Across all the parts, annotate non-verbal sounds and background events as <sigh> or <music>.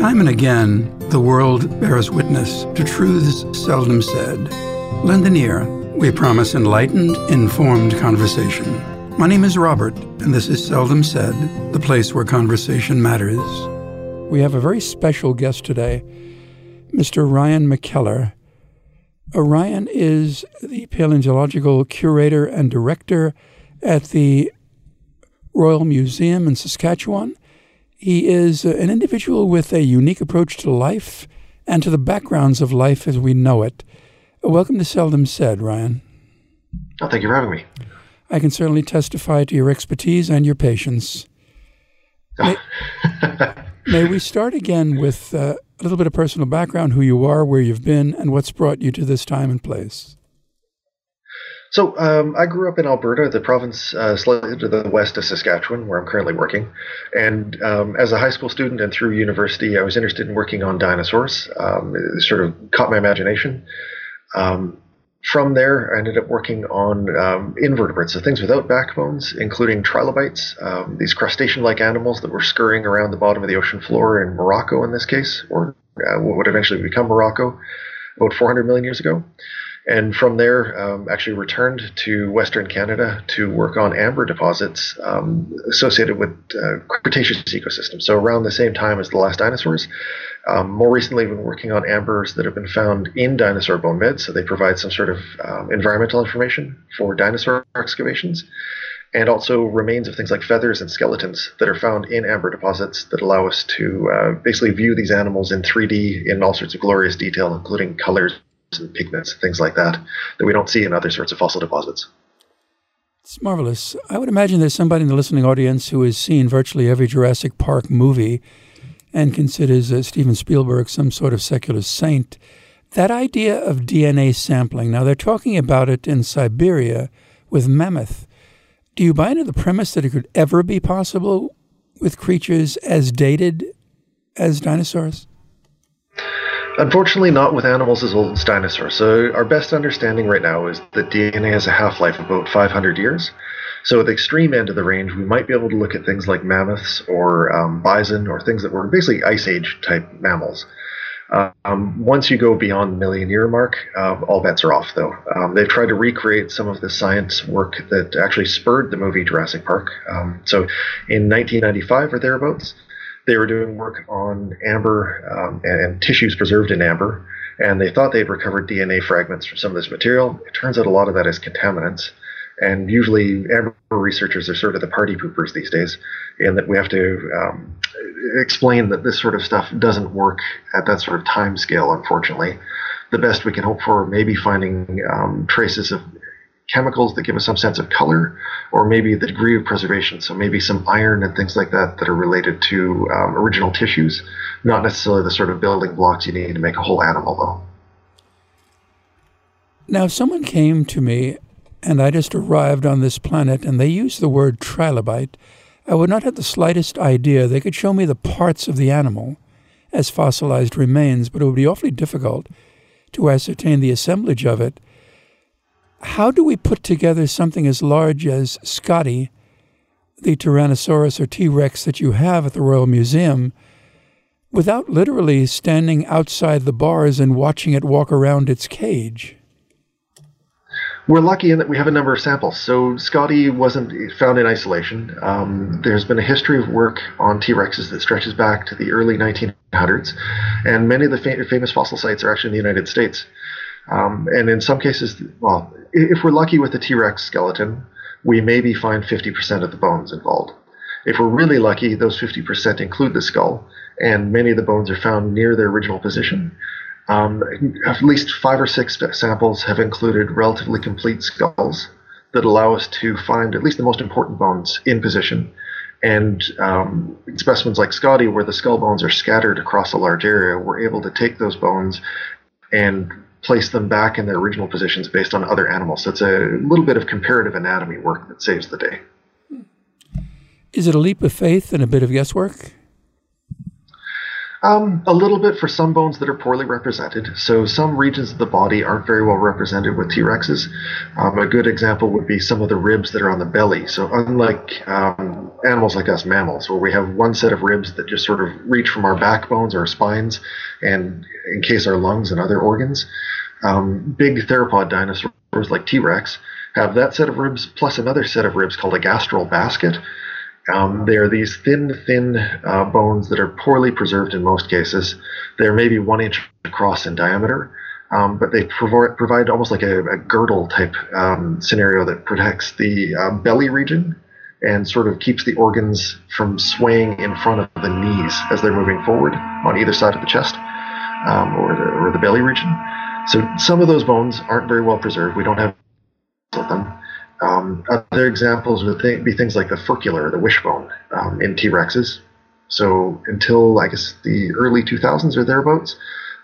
Time and again, the world bears witness to truths seldom said. Lend an ear. We promise enlightened, informed conversation. My name is Robert, and this is Seldom Said, the place where conversation matters. We have a very special guest today, Mr. Ryan McKellar. Uh, Ryan is the paleontological curator and director at the Royal Museum in Saskatchewan. He is an individual with a unique approach to life and to the backgrounds of life as we know it. Welcome to Seldom Said, Ryan. Oh, thank you for having me. I can certainly testify to your expertise and your patience. May, <laughs> may we start again with uh, a little bit of personal background, who you are, where you've been, and what's brought you to this time and place? So um, I grew up in Alberta, the province uh, slightly to the west of Saskatchewan, where I'm currently working. And um, as a high school student and through university, I was interested in working on dinosaurs. Um, it sort of caught my imagination. Um, from there, I ended up working on um, invertebrates, so things without backbones, including trilobites, um, these crustacean-like animals that were scurrying around the bottom of the ocean floor in Morocco, in this case, or uh, what would eventually become Morocco, about 400 million years ago and from there um, actually returned to Western Canada to work on amber deposits um, associated with uh, Cretaceous ecosystems. So around the same time as the last dinosaurs. Um, more recently, I've been working on ambers that have been found in dinosaur bone beds, so they provide some sort of um, environmental information for dinosaur excavations. And also remains of things like feathers and skeletons that are found in amber deposits that allow us to uh, basically view these animals in 3D in all sorts of glorious detail, including colors and pigments, things like that, that we don't see in other sorts of fossil deposits. It's marvelous. I would imagine there's somebody in the listening audience who has seen virtually every Jurassic Park movie and considers uh, Steven Spielberg some sort of secular saint. That idea of DNA sampling, now they're talking about it in Siberia with mammoth. Do you buy into the premise that it could ever be possible with creatures as dated as dinosaurs? Unfortunately, not with animals as old as dinosaurs. So, our best understanding right now is that DNA has a half life of about 500 years. So, at the extreme end of the range, we might be able to look at things like mammoths or um, bison or things that were basically ice age type mammals. Um, once you go beyond the million year mark, uh, all bets are off, though. Um, they've tried to recreate some of the science work that actually spurred the movie Jurassic Park. Um, so, in 1995 or thereabouts, they were doing work on amber um, and, and, tissues preserved in amber, and they thought they had recovered DNA fragments from some of this material. It turns out a lot of that is contaminants. And usually, amber researchers are sort of the party poopers these days, in that we have to um, explain that this sort of stuff doesn't work at that sort of time scale, unfortunately. The best we can hope for may be finding um, traces of chemicals that give us some sense of color, or maybe the degree of preservation. So maybe some iron and things like that that are related to um, original tissues, not necessarily the sort of building blocks you need to make a whole animal, though. Now, if someone came to me and I just arrived on this planet and they used the word trilobite, I would not have the slightest idea. They could show me the parts of the animal as fossilized remains, but it would be awfully difficult to ascertain the assemblage of it how do we put together something as large as Scotty, the Tyrannosaurus or T Rex that you have at the Royal Museum, without literally standing outside the bars and watching it walk around its cage? We're lucky in that we have a number of samples. So Scotty wasn't found in isolation. Um, there's been a history of work on T Rexes that stretches back to the early 1900s, and many of the fa- famous fossil sites are actually in the United States. Um, and in some cases, well, if we're lucky with the T Rex skeleton, we maybe find 50% of the bones involved. If we're really lucky, those 50% include the skull, and many of the bones are found near their original position. Um, at least five or six samples have included relatively complete skulls that allow us to find at least the most important bones in position. And um, specimens like Scotty, where the skull bones are scattered across a large area, we're able to take those bones and place them back in their original positions based on other animals. So it's a little bit of comparative anatomy work that saves the day. Is it a leap of faith and a bit of guesswork? Um, a little bit for some bones that are poorly represented. So some regions of the body aren't very well represented with T Rexes. Um, a good example would be some of the ribs that are on the belly. So unlike um, animals like us, mammals, where we have one set of ribs that just sort of reach from our backbones, our spines, and encase our lungs and other organs, um, big theropod dinosaurs like T Rex have that set of ribs plus another set of ribs called a gastral basket um, they are these thin, thin uh, bones that are poorly preserved in most cases. They're maybe one inch across in diameter, um, but they provide, almost like a, a girdle type um, scenario that protects the uh, belly region and sort of keeps the organs from swaying in front of the knees as they're moving forward on either side of the chest um, or, the, or the belly region. So some of those bones aren't very well preserved. We don't have them. Um, other examples would th- be things like the furcular, the wishbone um, in T Rexes. So until I guess the early 2000s or thereabouts,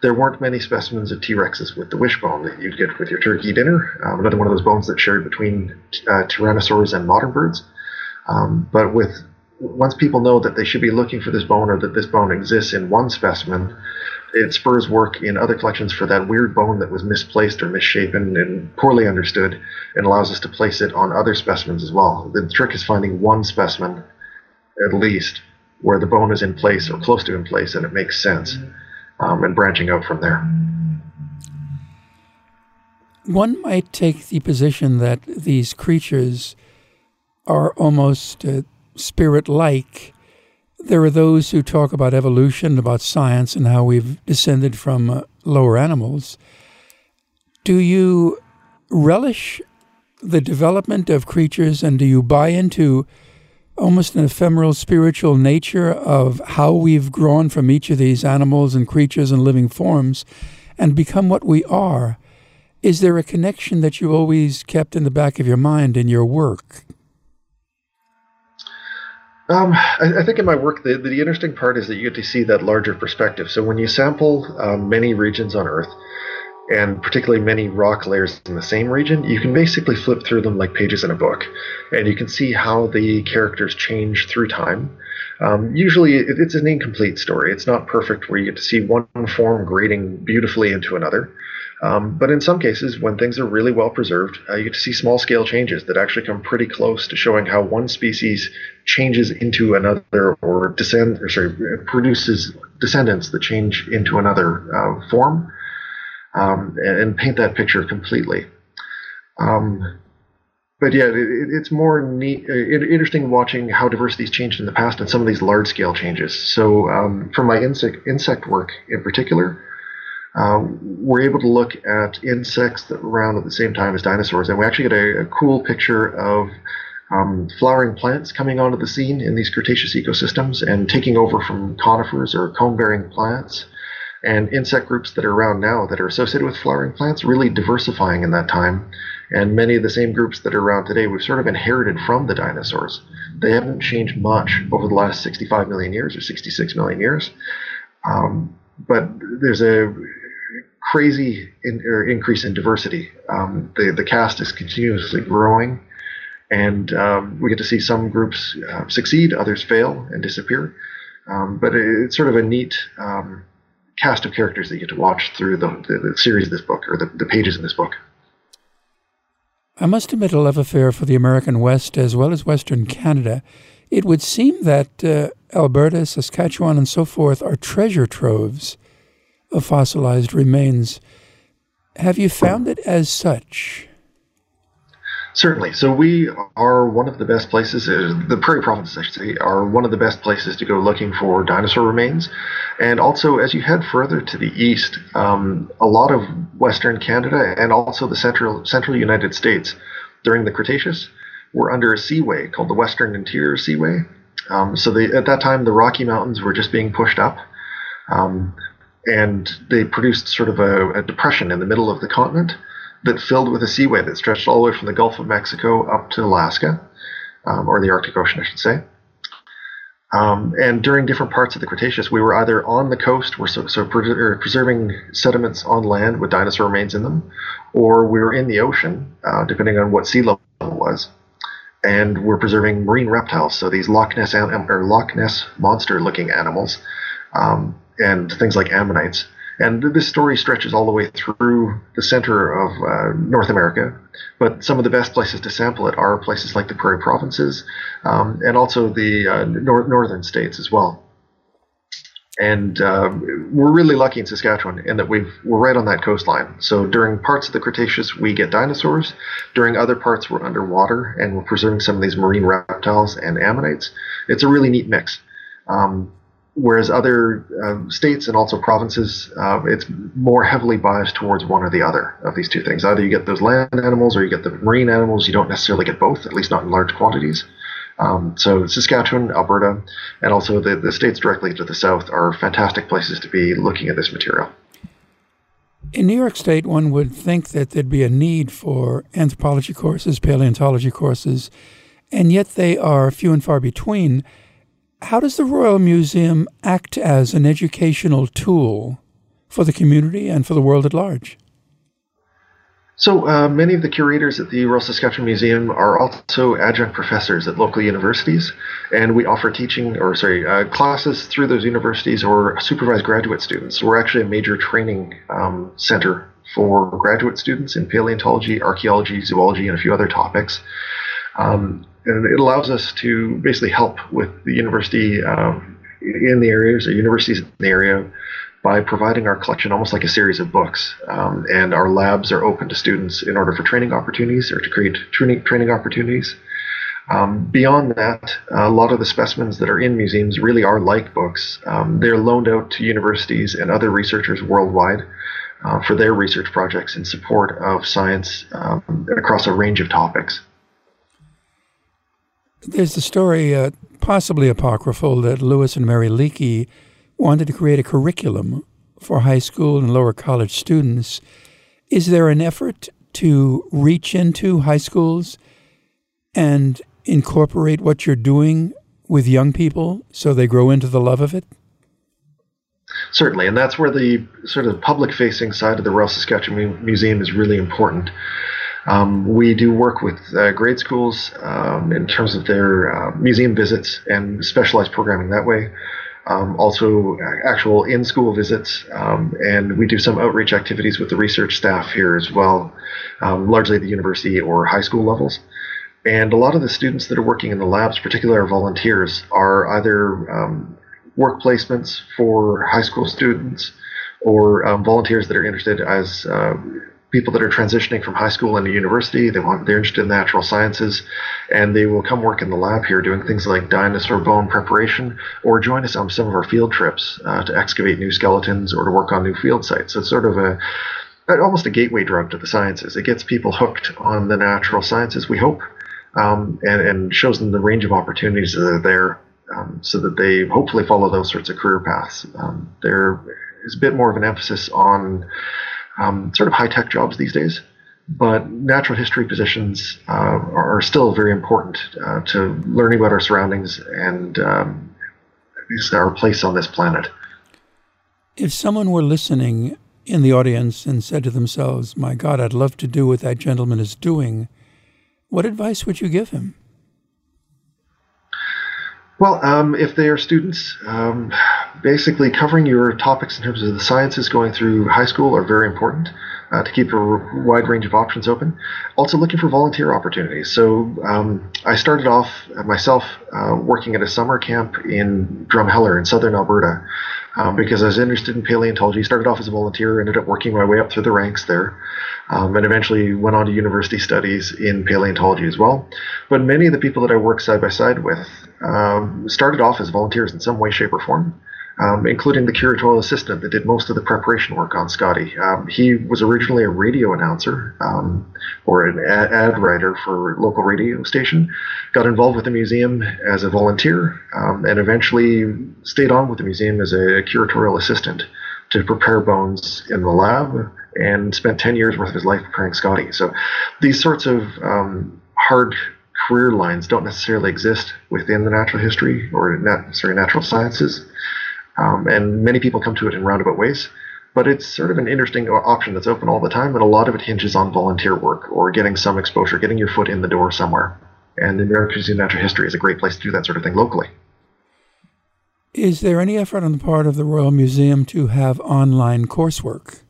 there weren't many specimens of T Rexes with the wishbone that you'd get with your turkey dinner. Um, another one of those bones that's shared between uh, tyrannosaurs and modern birds. Um, but with once people know that they should be looking for this bone or that this bone exists in one specimen, it spurs work in other collections for that weird bone that was misplaced or misshapen and poorly understood and allows us to place it on other specimens as well. The trick is finding one specimen, at least, where the bone is in place or close to in place and it makes sense, um, and branching out from there. One might take the position that these creatures are almost uh, spirit like there are those who talk about evolution, about science, and how we've descended from uh, lower animals. Do you relish the development of creatures and do you buy into almost an ephemeral spiritual nature of how we've grown from each of these animals and creatures and living forms and become what we are? Is there a connection that you always kept in the back of your mind in your work? Um, I, I, think in my work, the, the interesting part is that you get to see that larger perspective. So when you sample um, many regions on Earth, and particularly many rock layers in the same region, you can basically flip through them like pages in a book, and you can see how the characters change through time. Um, usually, it, it's an incomplete story. It's not perfect where you get to see one form grading beautifully into another. Um, but in some cases, when things are really well preserved, uh, you get to see small scale changes that actually come pretty close to showing how one species changes into another or descend or sorry produces descendants that change into another uh, form um, and, and, paint that picture completely. Um, but yeah, it, it's more neat, uh, interesting watching how diversity's changed in the past and some of these large scale changes. So, um, from my insect insect work in particular, uh, we're able to look at insects that around at the same time as dinosaurs, and we actually get a, a cool picture of um, flowering plants coming onto the scene in these Cretaceous ecosystems and taking over from conifers or cone-bearing plants, and insect groups that are around now that are associated with flowering plants really diversifying in that time. And many of the same groups that are around today we've sort of inherited from the dinosaurs. They haven't changed much over the last 65 million years or 66 million years. Um, but there's a crazy in, increase in diversity. Um, the the cast is continuously growing, and um, we get to see some groups uh, succeed, others fail and disappear. Um, but it, it's sort of a neat um, cast of characters that you get to watch through the, the, the series of this book or the, the pages in this book. I must admit a love affair for the American West as well as Western Canada. It would seem that uh, Alberta, Saskatchewan, and so forth are treasure troves of fossilized remains. Have you found it as such? Certainly. So we are one of the best places, uh, the prairie provinces, I should say, are one of the best places to go looking for dinosaur remains. And also, as you head further to the east, um, a lot of Western Canada and also the central central United States during the Cretaceous were under a seaway called the Western Interior Seaway. Um, so they, at that time, the Rocky Mountains were just being pushed up. Um, and they produced sort of a, a, depression in the middle of the continent that filled with a seaway that stretched all the way from the Gulf of Mexico up to Alaska, um, or the Arctic Ocean, I should say. Um, and during different parts of the Cretaceous, we were either on the coast, we're so, so pre- preserving sediments on land with dinosaur remains in them, or we were in the ocean, uh, depending on what sea level was, and we're preserving marine reptiles. So these Loch Ness or Loch Ness monster-looking animals um, and things like ammonites. And this story stretches all the way through the center of uh, North America. But some of the best places to sample it are places like the Prairie Provinces um, and also the uh, nor- northern states as well. And uh, we're really lucky in Saskatchewan in that we've, we're right on that coastline. So during parts of the Cretaceous, we get dinosaurs. During other parts, we're underwater and we're preserving some of these marine reptiles and ammonites. It's a really neat mix. Um, whereas other uh, states and also provinces, uh, it's more heavily biased towards one or the other of these two things. Either you get those land animals or you get the marine animals. You don't necessarily get both, at least not in large quantities. Um, so Saskatchewan, Alberta, and also the, the states directly to the south are fantastic places to be looking at this material. In New York State, one would think that there'd be a need for anthropology courses, paleontology courses, and yet they are few and far between. How does the Royal Museum act as an educational tool for the community and for the world at large? So, uh, many of the curators at the Royal Saskatchewan Museum are also adjunct professors at local universities, and we offer teaching or, sorry, uh, classes through those universities or supervise graduate students. We're actually a major training um, center for graduate students in paleontology, archaeology, zoology, and a few other topics. Um, and it allows us to basically help with the university um, in the areas, or universities in the area, by providing our collection almost like a series of books. Um, and our labs are open to students in order for training opportunities or to create training, training opportunities. Um, beyond that, a lot of the specimens that are in museums really are like books. Um, they're loaned out to universities and other researchers worldwide uh, for their research projects in support of science um, across a range of topics. There's the story, uh, possibly apocryphal, that Louis and Mary Leakey wanted to create a curriculum for high school and lower college students. Is there an effort to reach into high schools and incorporate what you're doing with young people so they grow into the love of it? Certainly, and that's where the sort of public facing side of the Royal Saskatchewan Museum is really important. Um, we do work with uh, grade schools um, in terms of their uh, museum visits and specialized programming that way. Um, also, actual in school visits, um, and we do some outreach activities with the research staff here as well, um, largely at the university or high school levels. And a lot of the students that are working in the labs, particularly our volunteers, are either um, work placements for high school students or volunteers that are interested as uh, people that are transitioning from high school into university. They want they're interested in natural sciences, and they will come work in the lab here doing things like dinosaur bone preparation, or join us on some of our field trips uh, to excavate new skeletons or to work on new field sites. So it's sort of a almost a gateway drug to the sciences. It gets people hooked on the natural sciences. We hope. Um, and, and shows them the range of opportunities that are there um, so that they hopefully follow those sorts of career paths. Um, there is a bit more of an emphasis on um, sort of high tech jobs these days. But natural history positions uh, are still very important uh, to learning about our surroundings and um, our place on this planet. If someone were listening in the audience and said to themselves, My God, I'd love to do what that gentleman is doing, what advice would you give him? Well, um, if they are students, um, basically covering your topics in terms of the sciences going through high school are very important uh, to keep a wide range of options open. Also, looking for volunteer opportunities. So, um, I started off myself uh, working at a summer camp in Drumheller in southern Alberta um, because I was interested in paleontology. Started off as a volunteer, ended up working my way up through the ranks there, um, and eventually went on to university studies in paleontology as well. But many of the people that I work side by side with um, started off as volunteers in some way, shape, or form um, including the curatorial assistant that did most of the preparation work on Scotty. Um, he was originally a radio announcer um, or an ad, writer for a local radio station, got involved with the museum as a volunteer, um, and eventually stayed on with the museum as a curatorial assistant to prepare bones in the lab and spent 10 years worth of his life preparing Scotty. So these sorts of um, hard career lines don't necessarily exist within the natural history or nat- sorry, natural sciences. Um, and many people come to it in roundabout ways. But it's sort of an interesting option that's open all the time, and a lot of it hinges on volunteer work or getting some exposure, getting your foot in the door somewhere. And the American Museum of Natural History is a great place to do that sort of thing locally. Is there any effort on the part of the Royal Museum to have online coursework?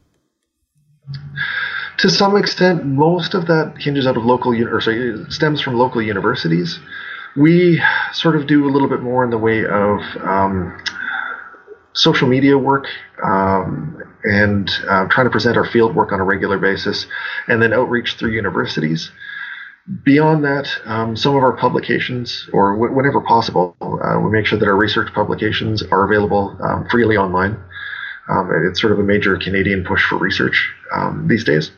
To some extent, most of that hinges out of local, or sorry, stems from local universities. We sort of do a little bit more in the way of um, social media work um, and uh, trying to present our field work on a regular basis, and then outreach through universities. Beyond that, um, some of our publications, or whenever possible, uh, we make sure that our research publications are available um, freely online. Um, it's sort of a major Canadian push for research um, these days.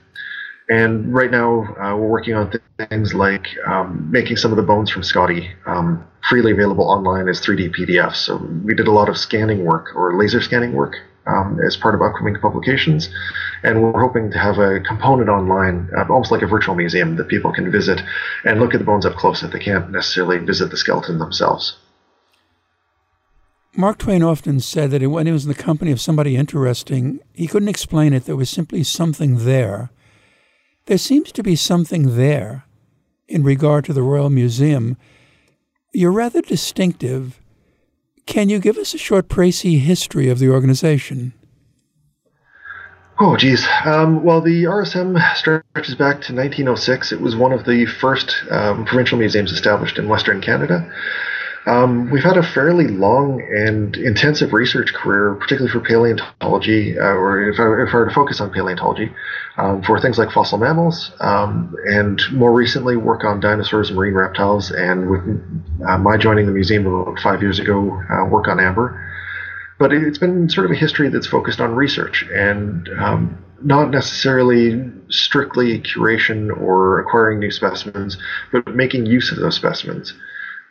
And right now, uh, we're working on th- things like um, making some of the bones from Scotty um, freely available online as 3D PDFs. So we did a lot of scanning work or laser scanning work um, as part of upcoming publications. And we're hoping to have a component online, uh, almost like a virtual museum that people can visit and look at the bones up close if they can't necessarily visit the skeleton themselves. Mark Twain often said that when he was in the company of somebody interesting, he couldn't explain it. There was simply something there. There seems to be something there in regard to the Royal Museum. You're rather distinctive can you give us a short précis history of the organization? Oh, geez. Um, well, the RSM stretches back to 1906. It was one of the first um, provincial museums established in Western Canada. Um, we've had a fairly long and intensive research career, particularly for paleontology, uh, or if I, if I, were to focus on paleontology, um, for things like fossil mammals, um, and more recently work on dinosaurs and marine reptiles. And with uh, my joining the museum about five years ago, uh, work on amber. But it's been sort of a history that's focused on research and um, not necessarily strictly curation or acquiring new specimens, but making use of those specimens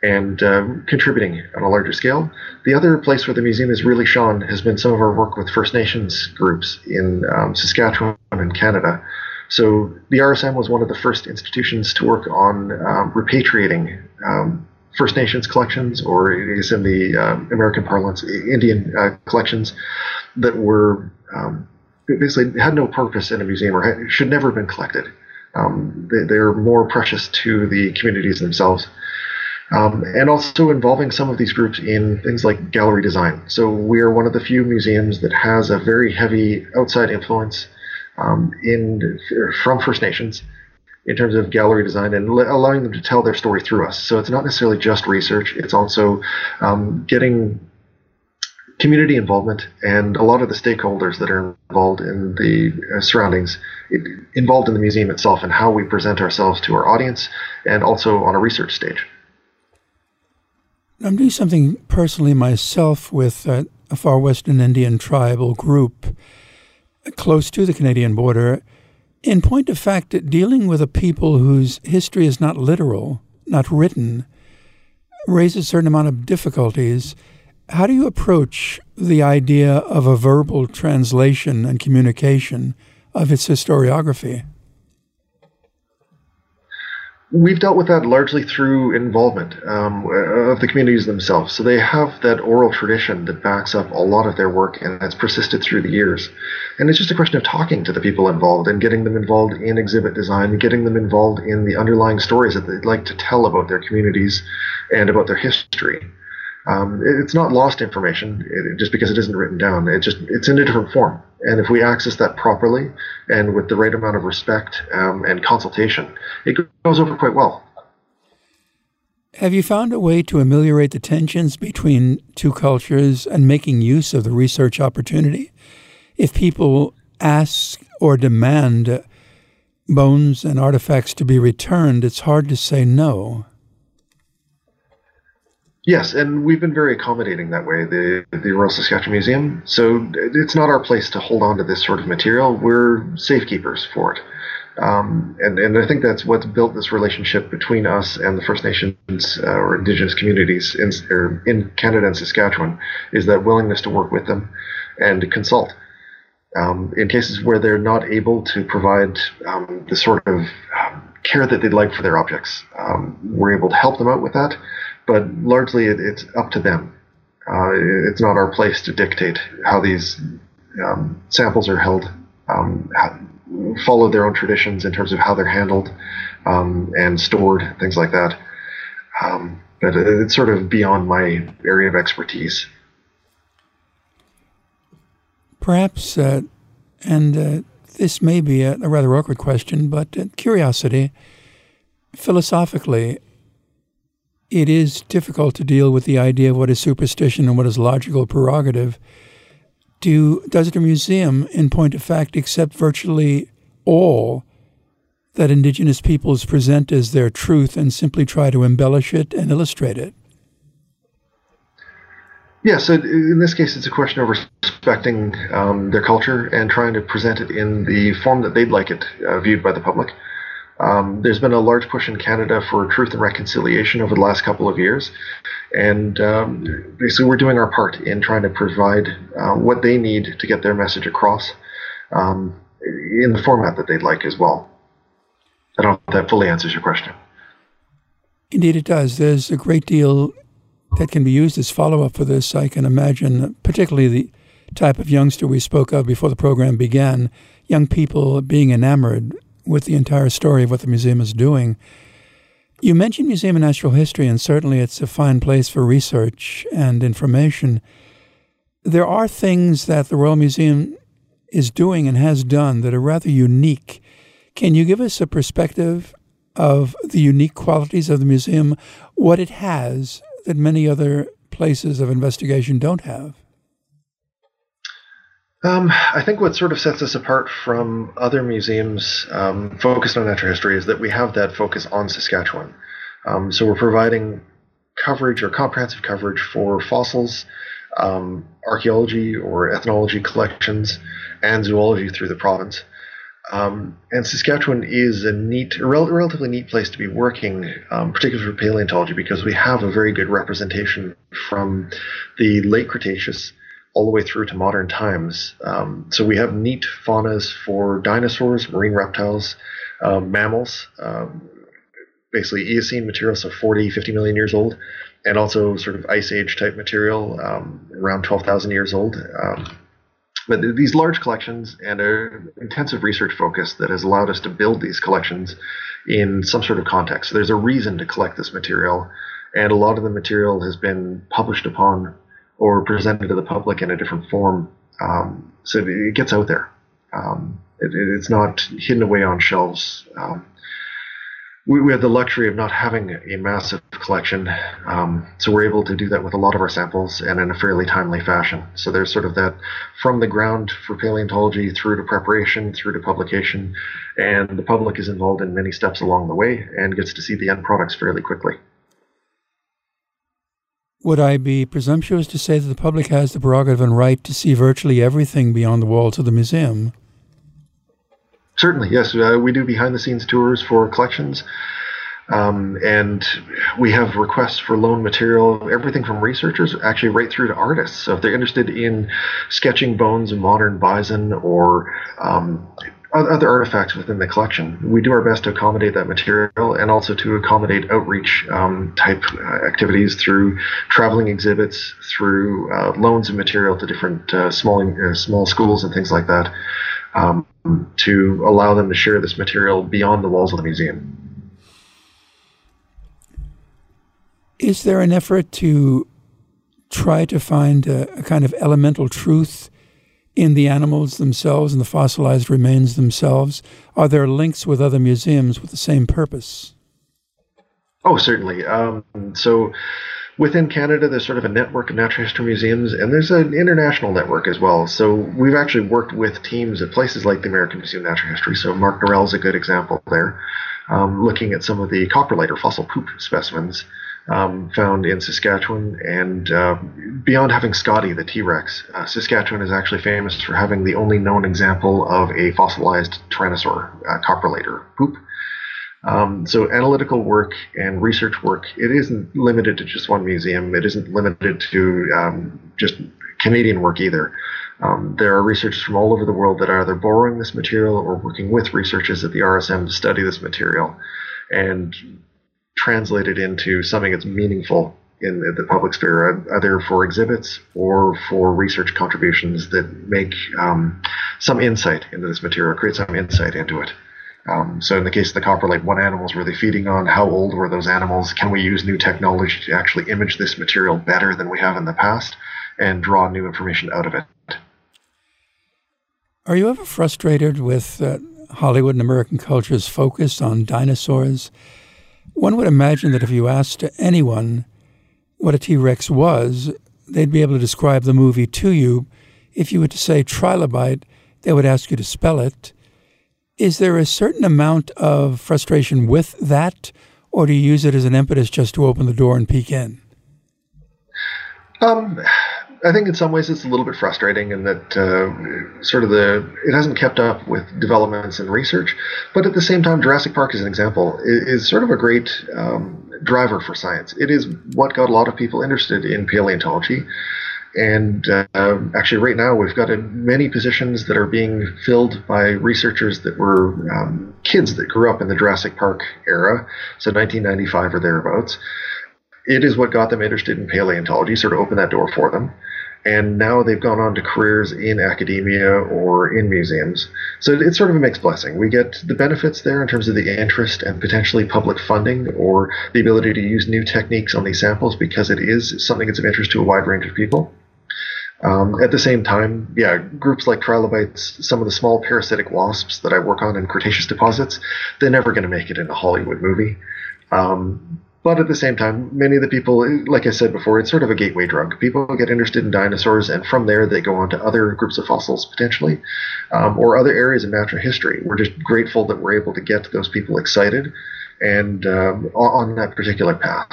and um, contributing on a larger scale. The other place where the museum has really shone has been some of our work with First Nations groups in um, Saskatchewan and Canada. So the RSM was one of the first institutions to work on um, repatriating um, First Nations collections, or is in the uh, American parlance, Indian uh, collections that were um, basically had no purpose in a museum or had, should never have been collected. They, they're more precious to the communities themselves um, and also involving some of these groups in things like gallery design. So we are one of the few museums that has a very heavy outside influence um, in from First Nations in terms of gallery design and allowing them to tell their story through us. So it's not necessarily just research; it's also um, getting community involvement and a lot of the stakeholders that are involved in the uh, surroundings it, involved in the museum itself and how we present ourselves to our audience and also on a research stage. I'm doing something personally myself with uh, a far western Indian tribal group close to the Canadian border. In point of fact, dealing with a people whose history is not literal, not written, raises a certain amount of difficulties. How do you approach the idea of a verbal translation and communication of its historiography? We've dealt with that largely through involvement um, of the communities themselves. So they have that oral tradition that backs up a lot of their work and that's persisted through the years. And it's just a question of talking to the people involved and getting them involved in exhibit design, getting them involved in the underlying stories that they'd like to tell about their communities and about their history. Um, it's not lost information it, just because it isn't written down. It just it's in a different form. And if we access that properly and with the right amount of respect um, and consultation, it goes over quite well. Have you found a way to ameliorate the tensions between two cultures and making use of the research opportunity? If people ask or demand bones and artifacts to be returned, it's hard to say no. Yes, and we've been very accommodating that way, the, the Royal Saskatchewan Museum. So it's not our place to hold on to this sort of material. We're safekeepers for it. Um, and, and I think that's what's built this relationship between us and the First Nations uh, or Indigenous communities in, in Canada and Saskatchewan is that willingness to work with them and consult. Um, in cases where they're not able to provide um, the sort of um, care that they'd like for their objects, um, we're able to help them out with that but largely it, it's up to them. Uh, it's not our place to dictate how these um, samples are held. Um, follow their own traditions in terms of how they're handled um, and stored, things like that. Um, but it's sort of beyond my area of expertise. Perhaps, uh, and uh, this may be a, a, rather awkward question, but uh, curiosity, philosophically, it is difficult to deal with the idea of what is superstition and what is logical prerogative. Do, does the museum, in point of fact, accept virtually all that indigenous peoples present as their truth and simply try to embellish it and illustrate it? Yeah, so in this case, it's a question of respecting um, their culture and trying to present it in the form that they'd like it uh, viewed by the public. Um, there's been a large push in Canada for truth and reconciliation over the last couple of years, and um, basically we're doing our part in trying to provide uh, what they need to get their message across um, in the format that they'd like as well. I don't know if that fully answers your question. Indeed, it does. There's a great deal that can be used as follow up for this. I can imagine, particularly the type of youngster we spoke of before the program began, young people being enamored with the entire story of what the museum is doing. You mentioned Museum of Natural History, and certainly it's a fine place for research and information. There are things that the Royal Museum is doing and has done that are rather unique. Can you give us a perspective of the unique qualities of the museum, what it has that many other places of investigation don't have? Um, I think what sort of sets us apart from other museums um, focused on natural history is that we have that focus on Saskatchewan. Um, so we're providing coverage or comprehensive coverage for fossils, um, archaeology or ethnology collections, and zoology through the province. Um, and Saskatchewan is a neat, rel- relatively neat place to be working, um, particularly for paleontology, because we have a very good representation from the late Cretaceous all the way through to modern times. Um, so we have neat faunas for dinosaurs, marine reptiles, um, mammals, um, basically Eocene material, so 40, 50 million years old, and also sort of Ice Age type material, um, around 12,000 years old. But these large collections and an intensive research focus that has allowed us to build these collections in some sort of context. So there's a reason to collect this material, and a lot of the material has been published upon or presented to the public in a different form, um, so it gets out there. Um, it, it's not hidden away on shelves. Um, we, we have the luxury of not having a massive collection, um, so we're able to do that with a lot of our samples and in a fairly timely fashion. So there's sort of that from the ground for paleontology through to preparation, through to publication, and the public is involved in many steps along the way and gets to see the end products fairly quickly. Would I be presumptuous to say that the public has the prerogative and right to see virtually everything beyond the walls of the museum? Certainly, yes. Uh, we do behind the scenes tours for collections. Um, and we have requests for loan material, everything from researchers actually right through to artists. So if they're interested in sketching bones of modern bison or um, other artifacts within the collection, we do our best to accommodate that material and also to accommodate outreach um, type uh, activities through traveling exhibits, through uh, loans of material to different uh, small uh, small schools and things like that um, to allow them to share this material beyond the walls of the museum. Is there an effort to try to find a, a kind of elemental truth in the animals themselves and the fossilized remains themselves? Are there links with other museums with the same purpose? Oh, certainly. Um, so within Canada, there's sort of a network of natural history museums, and there's an international network as well. So we've actually worked with teams at places like the American Museum of Natural History. So Mark Norell is a good example there, um, looking at some of the coprolite or fossil poop specimens um, found in Saskatchewan. And uh, beyond having Scotty, the T Rex, uh, Saskatchewan is actually famous for having the only known example of a fossilized tyrannosaur uh, coprolite or poop. Um, so analytical work and research work, it isn't limited to just one museum. It isn't limited to um, just Canadian work either. Um, there are researchers from all over the world that are either borrowing this material or working with researchers at the RSM to study this material and translate it into something that's meaningful in the public sphere, either for exhibits or for research contributions that make um, some insight into this material, create some insight into it. Um, so in the case of the coprolite, what animals were they feeding on? How old were those animals? Can we use new technology to actually image this material better than we have in the past and draw new information out of it? Are you ever frustrated with uh, Hollywood and American culture's focus on dinosaurs? One would imagine that if you asked anyone what a T Rex was, they'd be able to describe the movie to you. If you were to say trilobite, they would ask you to spell it. Is there a certain amount of frustration with that, or do you use it as an impetus just to open the door and peek in? Um, I think in some ways it's a little bit frustrating in that uh, sort of the it hasn't kept up with developments in research, but at the same time, Jurassic Park, as an example, is, is sort of a great um, driver for science. It is what got a lot of people interested in paleontology. And uh, actually, right now, we've got many positions that are being filled by researchers that were um, kids that grew up in the Jurassic Park era, so 1995 or thereabouts. It is what got them interested in paleontology, sort of opened that door for them and now they've gone on to careers in academia or in museums. So it's sort of a mixed blessing. We get the benefits there in terms of the interest and potentially public funding or the ability to use new techniques on these samples because it is something that's of interest to a wide range of people. Um, at the same time, yeah, groups like trilobites, some of the small parasitic wasps that I work on in Cretaceous deposits, they're never going to make it in a Hollywood movie. Um, but at the same time, many of the people, like I said before, it's sort of a gateway drug. People get interested in dinosaurs, and from there they go on to other groups of fossils potentially, um, or other areas of natural history. We're just grateful that we're able to get those people excited and um, on that particular path.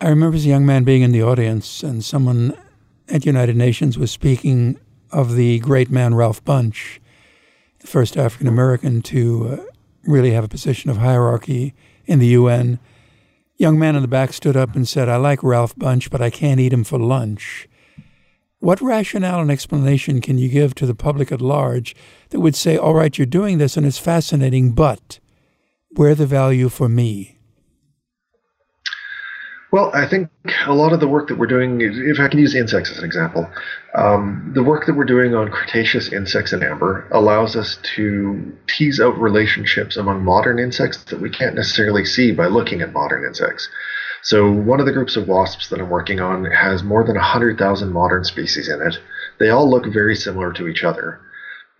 I remember as a young man being in the audience, and someone at the United Nations was speaking of the great man Ralph Bunche, the first African American to uh, really have a position of hierarchy in the UN. Young man in the back stood up and said, I like Ralph Bunche, but I can't eat him for lunch. What rationale and explanation can you give to the public at large that would say, all right, you're doing this and it's fascinating, but where the value for me? Well, I think a lot of the work that we're doing, if I can use insects as an example, um, the work that we're doing on Cretaceous insects in amber allows us to tease out relationships among modern insects that we can't necessarily see by looking at modern insects. So, one of the groups of wasps that I'm working on has more than 100,000 modern species in it. They all look very similar to each other.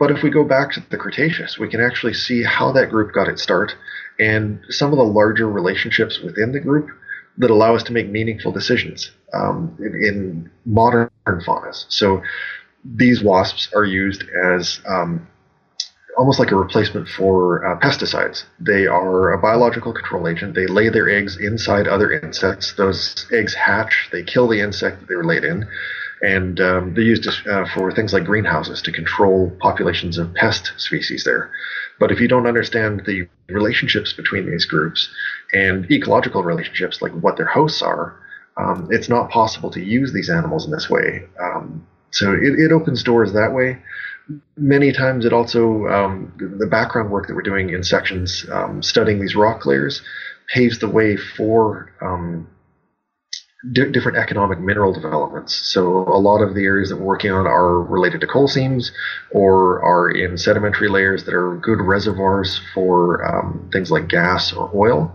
But if we go back to the Cretaceous, we can actually see how that group got its start and some of the larger relationships within the group that allow us to make meaningful decisions um, in, in, modern faunas. So these wasps are used as um, almost like a replacement for uh, pesticides. They are a biological control agent. They lay their eggs inside other insects. Those eggs hatch. They kill the insect that they were laid in. And um, they're used uh, for things like greenhouses to control populations of pest species there. But if you don't understand the relationships between these groups and ecological relationships, like what their hosts are, um, it's not possible to use these animals in this way. Um, so it, it, opens doors that way. Many times, it also um, the background work that we're doing in sections um, studying these rock layers paves the way for um, di- different economic mineral developments. So a lot of the areas that we're working on are related to coal seams or are in sedimentary layers that are good reservoirs for um, things like gas or oil.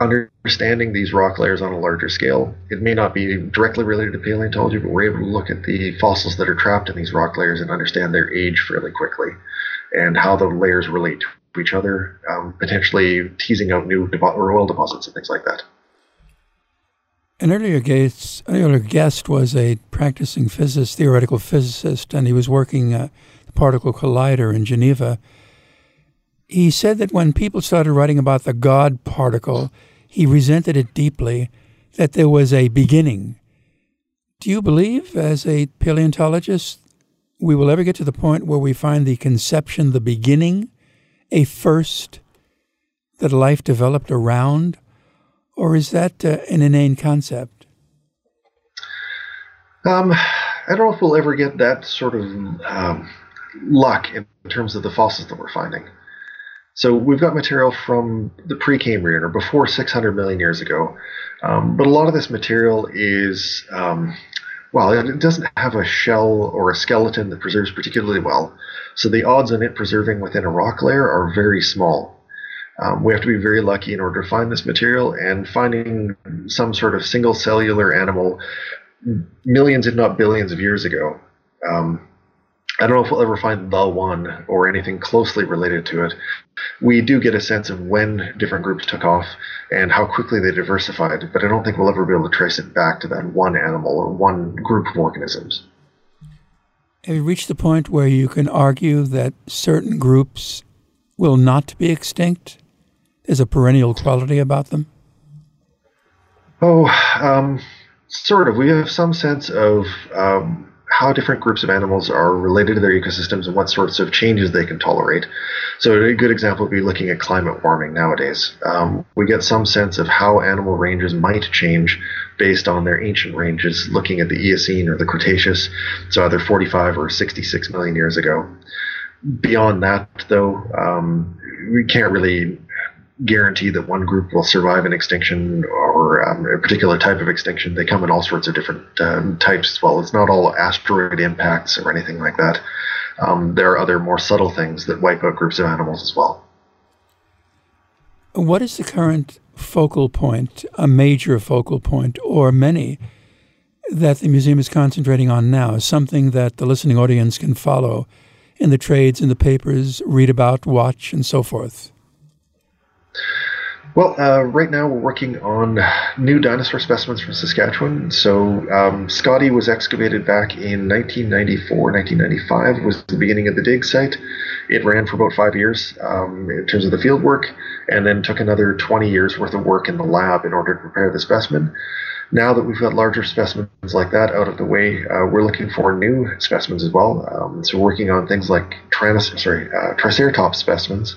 Understanding these rock layers on a larger scale, it may not be directly related to paleontology, but we're able to look at the fossils that are trapped in these rock layers and understand their age fairly quickly and how the layers relate to each other, um, potentially teasing out new oil deposits and things like that. An earlier guest, earlier guest was a practicing physicist, theoretical physicist, and he was working at the particle collider in Geneva. He said that when people started writing about the God particle, he resented it deeply, that there was a beginning. Do you believe, as a paleontologist, we will ever get to the point where we find the conception, the beginning, a first that life developed around? Or is that uh, an inane concept? Um, I don't know if we'll ever get that sort of um, luck in terms of the fossils that we're finding. So we've got material from the pre-Cambrian or before 600 million years ago, um, but a lot of this material is, um, well, it doesn't have a shell or a skeleton that preserves particularly well. So the odds on it preserving within a rock layer are very small. Um, we have to be very lucky in order to find this material, and finding some sort of single cellular animal millions, if not billions, of years ago. Um, I don't know if we'll ever find the one or anything closely related to it. We do get a sense of when different groups took off and how quickly they diversified, but I don't think we'll ever be able to trace it back to that one animal or one group of organisms. Have you reached the point where you can argue that certain groups will not be extinct? There's a perennial quality about them? Oh, um, sort of. We have some sense of um, how different groups of animals are related to their ecosystems and what sorts of changes they can tolerate. So, a good example would be looking at climate warming nowadays. Um, we get some sense of how animal ranges might change based on their ancient ranges, looking at the Eocene or the Cretaceous, so either 45 or 66 million years ago. Beyond that, though, um, we can't really guarantee that one group will survive an extinction or um, a particular type of extinction. They come in all sorts of different um, types as well. It's not all asteroid impacts or anything like that. Um, there are other more subtle things that wipe out groups of animals as well. What is the current focal point, a major focal point, or many that the museum is concentrating on now? Something that the listening audience can follow in the trades, in the papers, read about, watch, and so forth? Well, uh, right now we're working on new dinosaur specimens from Saskatchewan. So, um, Scotty was excavated back in 1994, 1995 was the beginning of the dig site. It ran for about five years um, in terms of the field work, and then took another 20 years worth of work in the lab in order to prepare the specimen. Now that we've got larger specimens like that out of the way, uh, we're looking for new specimens as well. Um, so, we're working on things like trans- sorry, uh, Triceratops specimens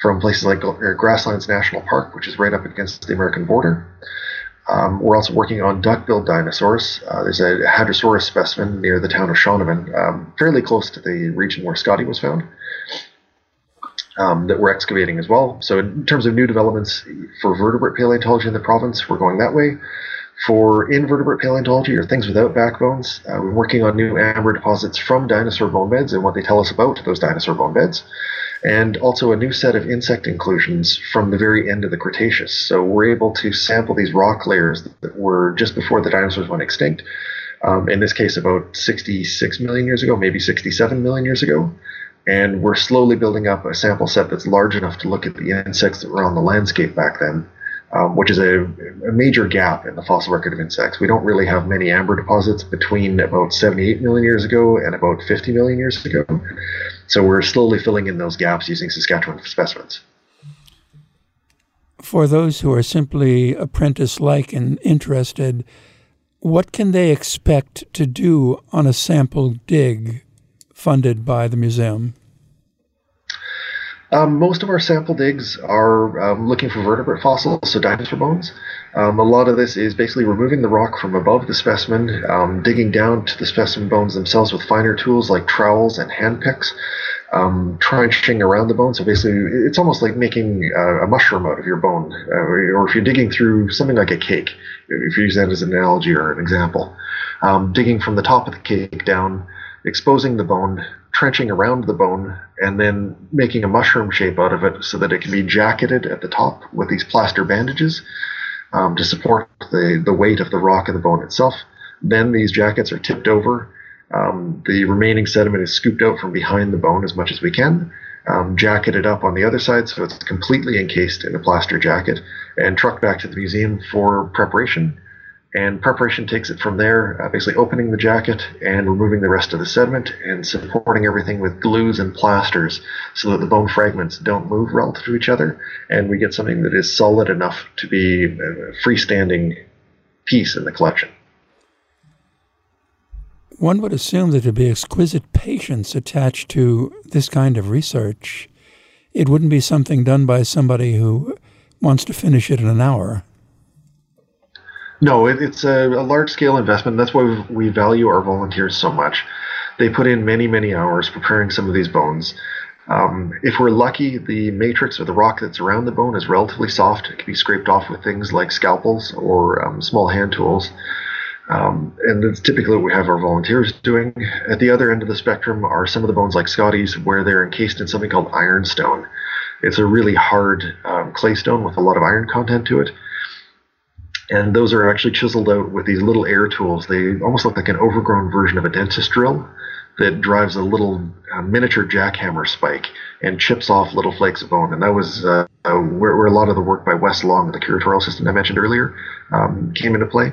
from places like Grasslands National Park, which is right up against the American border. Um, we're also working on duck-billed dinosaurs. Uh, there's a Hadrosaurus specimen near the town of Shaunavon, um, fairly close to the region where Scotty was found, um, that we're excavating as well. So in terms of new developments for vertebrate paleontology in the province, we're going that way. For invertebrate paleontology or things without backbones, uh, we're working on new amber deposits from dinosaur bone beds and what they tell us about those dinosaur bone beds and also a new set of insect inclusions from the very end of the Cretaceous. So we're able to sample these rock layers that were just before the dinosaurs went extinct. Um, in this case, about 66 million years ago, maybe 67 million years ago. And we're slowly building up a sample set that's large enough to look at the insects that were on the landscape back then um, which is a, a, major gap in the fossil record of insects. We don't really have many amber deposits between about 78 million years ago and about 50 million years ago. So we're slowly filling in those gaps using Saskatchewan specimens. For those who are simply apprentice like and interested, what can they expect to do on a sample dig funded by the museum? Um, most of our sample digs are um, looking for vertebrate fossils, so dinosaur bones. Um, a lot of this is basically removing the rock from above the specimen, um, digging down to the specimen bones themselves with finer tools like trowels and hand picks, um, trenching around the bone. So basically, it's almost like making uh, a mushroom out of your bone, uh, or if you're digging through something like a cake, if you use that as an analogy or an example. Um, digging from the top of the cake down, exposing the bone, trenching around the bone and then making a mushroom shape out of it so that it can be jacketed at the top with these plaster bandages um, to support the, the weight of the rock and the bone itself. Then these jackets are tipped over. Um, the remaining sediment is scooped out from behind the bone as much as we can, um, jacketed up on the other side so it's completely encased in a plaster jacket, and trucked back to the museum for preparation and preparation takes it from there, uh, basically opening the jacket and removing the rest of the sediment and supporting everything with glues and plasters so that the bone fragments don't move relative to each other, and we get something that is solid enough to be a freestanding piece in the collection. One would assume that there'd be exquisite patience attached to this kind of research. It wouldn't be something done by somebody who wants to finish it in an hour. No, it, it's a, a large scale investment. That's why we value our volunteers so much. They put in many, many hours preparing some of these bones. Um, if we're lucky, the matrix or the rock that's around the bone is relatively soft. It can be scraped off with things like scalpels or um, small hand tools. Um, and that's typically what we have our volunteers doing. At the other end of the spectrum are some of the bones like Scotty's, where they're encased in something called ironstone. It's a really hard um, clay stone with a lot of iron content to it and those are actually chiseled out with these little air tools. They almost look like an overgrown version of a dentist drill that drives a little uh, miniature jackhammer spike and chips off little flakes of bone. And that was uh, uh, where, where, a lot of the work by Wes Long, the curatorial assistant I mentioned earlier, um, came into play.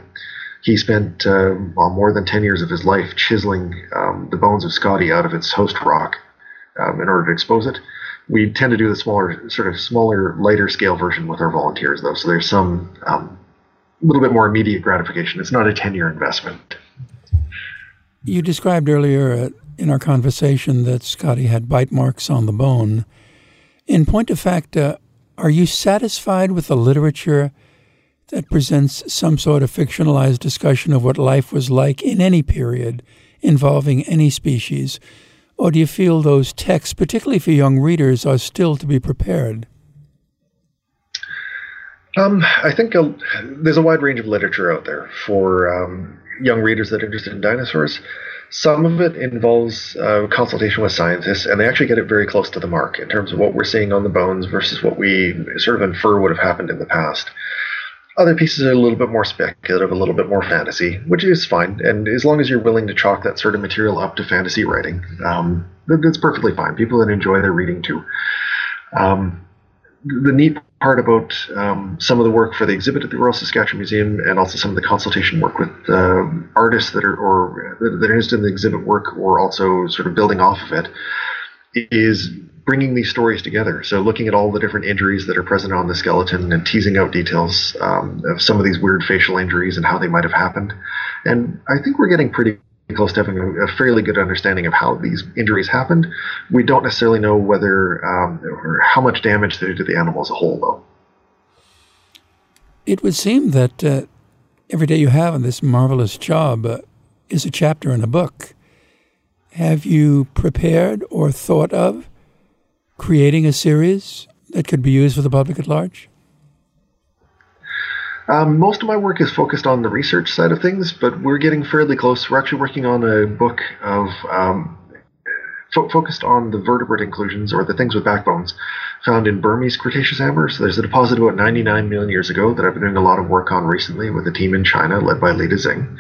He spent uh, well, more than 10 years of his life chiseling um, the bones of Scotty out of its host rock um, in order to expose it. We tend to do the smaller, sort of smaller, lighter scale version with our volunteers, though. So there's some um, little bit more immediate gratification. It's not a 10 year investment. You described earlier uh, in our conversation that Scotty had bite marks on the bone. In point of fact, uh, are you satisfied with the literature that presents some sort of fictionalized discussion of what life was like in any period involving any species? Or do you feel those texts, particularly for young readers, are still to be prepared? Um, I think a, there's a wide range of literature out there for um, young readers that are interested in dinosaurs. Some of it involves uh, consultation with scientists, and they actually get it very close to the mark in terms of what we're seeing on the bones versus what we sort of infer would have happened in the past. Other pieces are a little bit more speculative, a little bit more fantasy, which is fine. And as long as you're willing to chalk that sort of material up to fantasy writing, um, that's perfectly fine. People that enjoy their reading too. Um, the neat part about um, some of the work for the exhibit at the Royal Saskatchewan Museum and also some of the consultation work with uh, artists that are or that are interested in the exhibit work or also sort of building off of it is bringing these stories together. So looking at all the different injuries that are present on the skeleton and teasing out details um, of some of these weird facial injuries and how they might have happened. And I think we're getting pretty close to having a, fairly good understanding of how these injuries happened. We don't necessarily know whether um, or how much damage they did to the animal as a whole, though. It would seem that uh, every day you have in this marvelous job uh, is a chapter in a book. Have you prepared or thought of creating a series that could be used for the public at large? Um, most of my work is focused on the research side of things, but we're getting fairly close. We're actually working on a book of um, fo- focused on the vertebrate inclusions or the things with backbones found in Burmese Cretaceous amber. So there's a deposit about 99 million years ago that I've been doing a lot of work on recently with a team in China led by Lida Xing.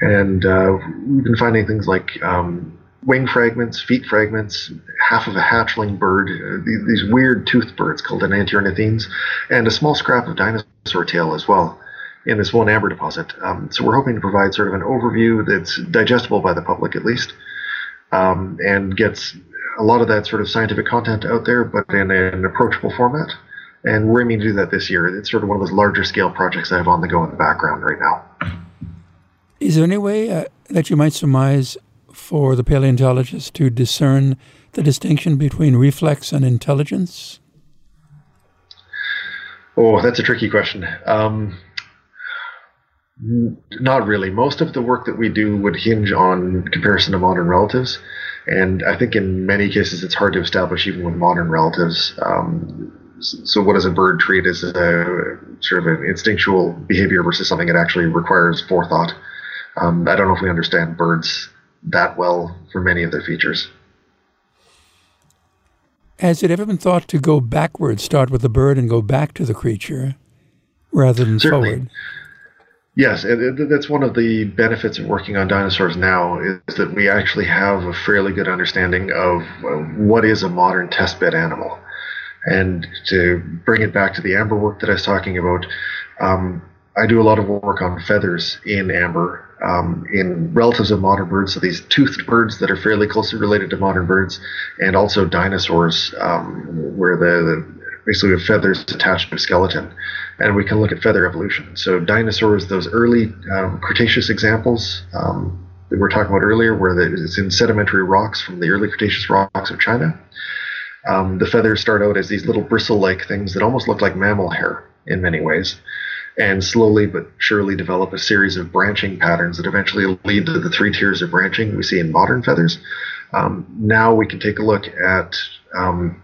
And uh, we've been finding things like um, wing fragments, feet fragments, half of a hatchling bird, uh, these, weird toothed birds called enantiornithines, and a small scrap of dinosaur tail as well in this one amber deposit. Um, so we're hoping to provide sort of an overview that's digestible by the public at least, um, and gets a lot of that sort of scientific content out there, but in an approachable format. And we're aiming to do that this year. It's sort of one of those larger scale projects I have on the go in the background right now. Is there any way uh, that you might surmise for the paleontologist to discern the distinction between reflex and intelligence? Oh, that's a tricky question. Um, not really. Most of the work that we do would hinge on comparison to modern relatives. And I think in many cases it's hard to establish even with modern relatives. Um, so, what does a bird treat as a sort of an instinctual behavior versus something that actually requires forethought? Um, I don't know if we understand birds that well for many of their features. Has it ever been thought to go backwards, start with the bird and go back to the creature rather than Certainly. forward? Yes, it, it, that's one of the benefits of working on dinosaurs now is that we actually have a fairly good understanding of uh, what is a modern testbed animal. And to bring it back to the amber work that I was talking about, um, I do a lot of work on feathers in amber um, in relatives of modern birds, so these toothed birds that are fairly closely related to modern birds, and also dinosaurs, um, where the, the basically have feathers attached to a skeleton, and we can look at feather evolution. So dinosaurs, those early um, Cretaceous examples um, that we were talking about earlier, where the, it's in sedimentary rocks from the early Cretaceous rocks of China. Um, the feathers start out as these little bristle-like things that almost look like mammal hair in many ways and slowly but surely develop a series of branching patterns that eventually lead to the three tiers of branching we see in modern feathers. Um, now we can take a look at um,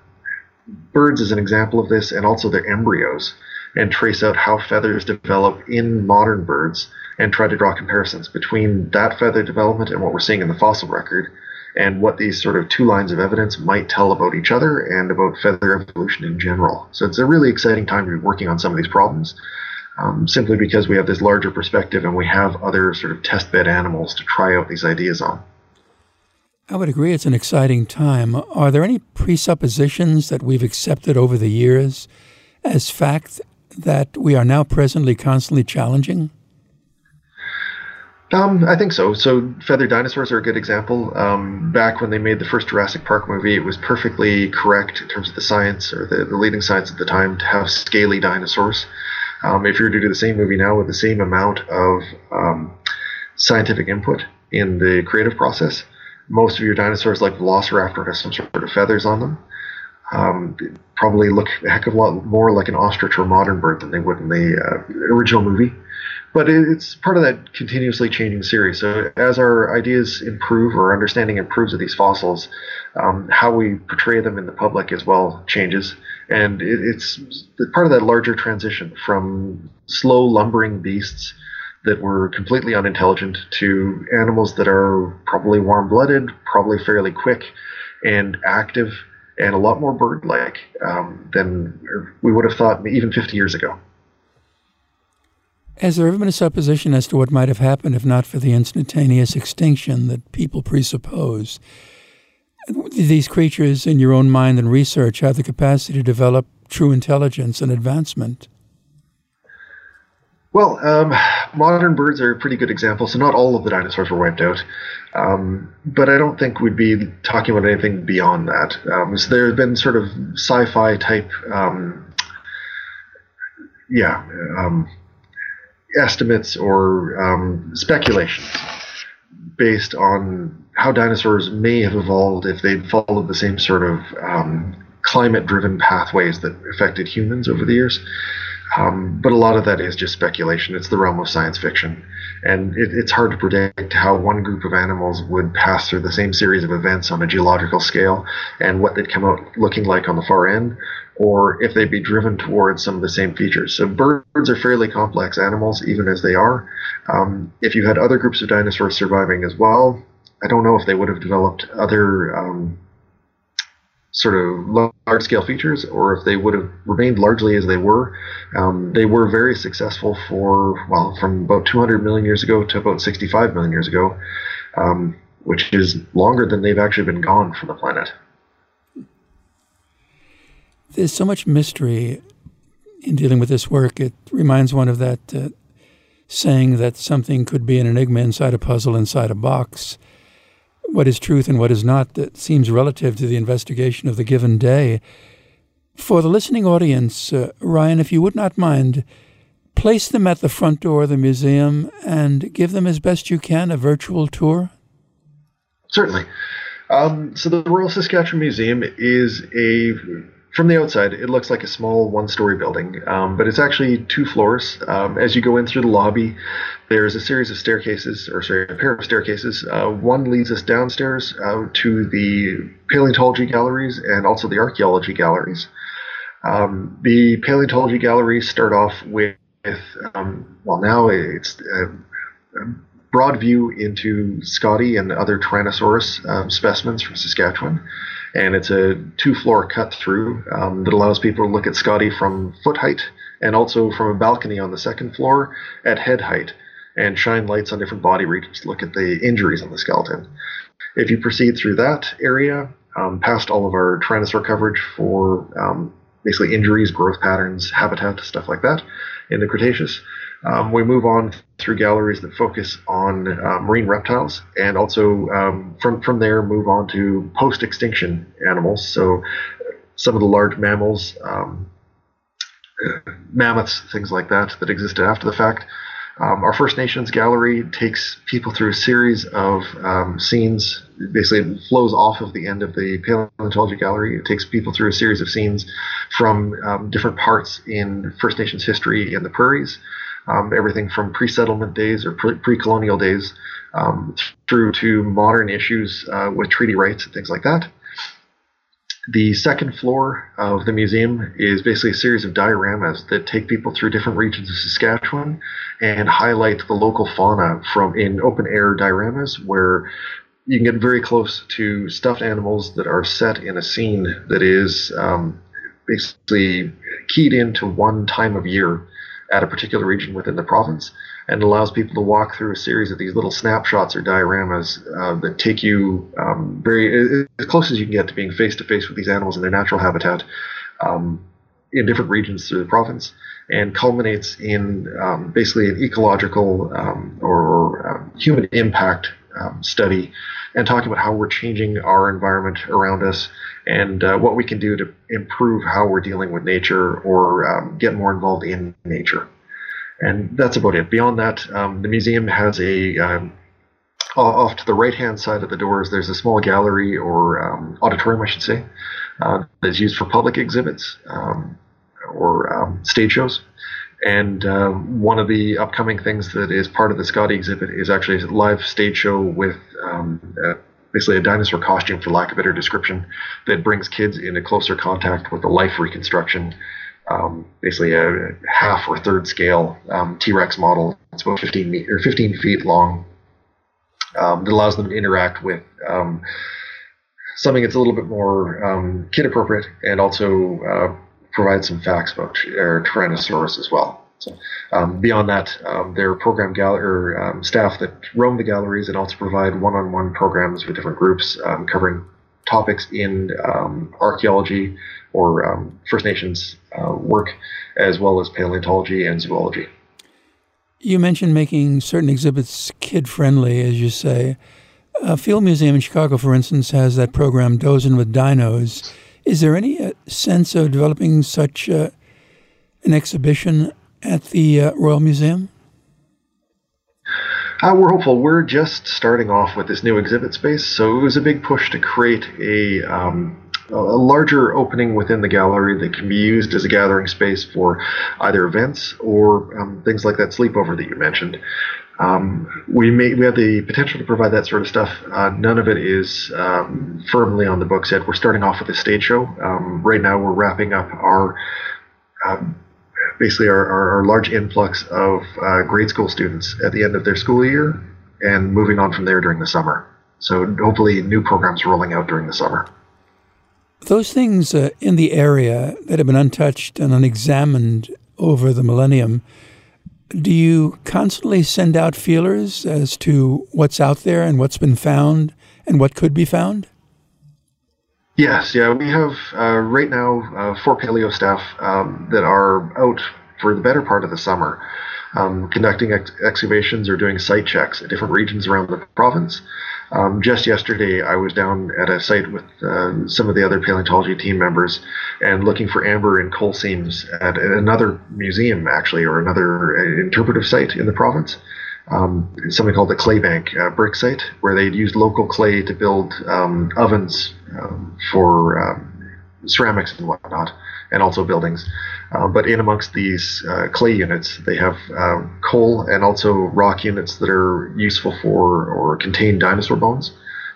birds as an example of this and also their embryos and trace out how feathers develop in modern birds and try to draw comparisons between that feather development and what we're seeing in the fossil record and what these sort of two lines of evidence might tell about each other and about feather evolution in general. So it's a really exciting time to be working on some of these problems um, simply because we have this larger perspective and we have other sort of test bed animals to try out these ideas on. I would agree it's an exciting time. Are there any presuppositions that we've accepted over the years as fact that we are now presently constantly challenging? Um, I think so. So feathered dinosaurs are a good example. Um, back when they made the first Jurassic Park movie, it was perfectly correct in terms of the science or the, the leading science at the time to have scaly dinosaurs. Um, if you were to do the same movie now with the same amount of um, scientific input in the creative process, most of your dinosaurs, like Velociraptor, has some sort of feathers on them. Um, probably look a heck of a lot more like an ostrich or modern bird than they would in the uh, original movie but it's part of that continuously changing series. So as our ideas improve or understanding improves of these fossils, um, how we portray them in the public as well changes, and it, it's part of that larger transition from slow lumbering beasts that were completely unintelligent to animals that are probably warm-blooded, probably fairly quick and active, and a lot more bird-like um, than we would have thought even 50 years ago. Has there ever been a supposition as to what might have happened if not for the instantaneous extinction that people presuppose? These creatures, in your own mind and research, have the capacity to develop true intelligence and advancement. Well, um, modern birds are a pretty good example. So not all of the dinosaurs were wiped out, um, but I don't think we'd be talking about anything beyond that. Um, so there have been sort of sci-fi type, um, yeah, um, estimates or um, speculations based on how dinosaurs may have evolved if they'd followed the same sort of um, climate driven pathways that affected humans over the years. Um, but a lot of that is just speculation. It's the realm of science fiction. And it, it's hard to predict how one group of animals would pass through the same series of events on a geological scale and what they'd come out looking like on the far end, or if they'd be driven towards some of the same features. So birds are fairly complex animals, even as they are. Um, if you had other groups of dinosaurs surviving as well, I don't know if they would have developed other um, sort of large scale features or if they would have remained largely as they were. Um, they were very successful for, well, from about 200 million years ago to about 65 million years ago, um, which is longer than they've actually been gone from the planet. There's so much mystery in dealing with this work. It reminds one of that uh, saying that something could be an enigma inside a puzzle inside a box what is truth and what is not that seems relative to the investigation of the given day. For the listening audience, uh, Ryan, if you would not mind, place them at the front door of the museum and give them as best you can a virtual tour. Certainly. Um, so the Royal Saskatchewan Museum is a from the outside, it looks like a small one-story building, um, but it's actually two floors. Um, as you go in through the lobby, there's a series of staircases, or sorry, a pair of staircases. Uh, one leads us downstairs uh, to the paleontology galleries and also the archaeology galleries. Um, the paleontology galleries start off with, um, well, now it's a, a, broad view into Scotty and other Tyrannosaurus um, specimens from Saskatchewan and it's a two floor cut through um, that allows people to look at Scotty from foot height and also from a balcony on the second floor at head height and shine lights on different body regions to look at the injuries on the skeleton. If you proceed through that area, um, past all of our Tyrannosaur coverage for um, basically injuries, growth patterns, habitat, stuff like that in the Cretaceous, um, we move on through galleries that focus on uh, marine reptiles, and also um, from from there move on to post-extinction animals. So some of the large mammals, um, <clears throat> mammoths, things like that, that existed after the fact. Um, our First Nations gallery takes people through a series of um, scenes. Basically, it flows off of the end of the paleontology gallery. It takes people through a series of scenes from um, different parts in First Nations history in the prairies um, everything from pre-settlement days or pre-colonial days um, through to modern issues uh, with treaty rights and things like that. The second floor of the museum is basically a series of dioramas that take people through different regions of Saskatchewan and highlight the local fauna from in open air dioramas where you can get very close to stuffed animals that are set in a scene that is um, basically keyed into one time of year at a particular region within the province and allows people to walk through a series of these little snapshots or dioramas uh, that take you um, very as close as you can get to being face to face with these animals in their natural habitat um, in different regions through the province and culminates in um, basically an ecological um, or, um, human impact um, study and talking about how we're changing our environment around us and uh, what we can do to improve how we're dealing with nature or um, get more involved in nature. And that's about it. Beyond that, um, the museum has a um, off to the right hand side of the doors. There's a small gallery or um, auditorium, I should say, uh, that's used for public exhibits um, or um, stage shows. And uh, one of the upcoming things that is part of the Scotty exhibit is actually a live stage show with um, uh, basically a dinosaur costume, for lack of a better description, that brings kids into closer contact with the life reconstruction. Um, basically, a half or third scale um, T-Rex model. It's about 15 meter, 15 feet long. Um, that allows them to interact with um, something that's a little bit more um, kid appropriate and also uh, provide some facts about uh, Tyrannosaurus as well. So, um, beyond that, um, there are program gal- or, um, staff that roam the galleries and also provide one-on-one programs with different groups um, covering topics in um, archaeology or um, First Nations uh, work, as well as paleontology and zoology. You mentioned making certain exhibits kid-friendly, as you say. A Field Museum in Chicago, for instance, has that program Dozing with Dinos. Is there any uh, sense of developing such uh, an exhibition at the uh, Royal Museum? Uh, we're hopeful. We're just starting off with this new exhibit space, so it was a big push to create a um, a larger opening within the gallery that can be used as a gathering space for either events or um, things like that sleepover that you mentioned. Um, we may we have the potential to provide that sort of stuff. Uh, none of it is um, firmly on the books yet. We're starting off with a stage show. Um, right now, we're wrapping up our um, basically our, our, our, large influx of uh, grade school students at the end of their school year and moving on from there during the summer. So hopefully, new programs rolling out during the summer. Those things uh, in the area that have been untouched and unexamined over the millennium do you constantly send out feelers as to what's out there and what's been found and what could be found? Yes, yeah, we have uh, right now uh, four paleo staff um, that are out for the better part of the summer, um, conducting ex- excavations or doing site checks at different regions around the province. Um, just yesterday, I was down at a site with uh, some of the other paleontology team members and looking for amber and coal seams at another museum, actually, or another uh, interpretive site in the province. Um, something called the clay bank uh, brick site, where they'd used local clay to build um, ovens um, for um, ceramics and whatnot, and also buildings. Uh, but in amongst these uh, clay units, they have uh, coal and also rock units that are useful for or contain dinosaur bones.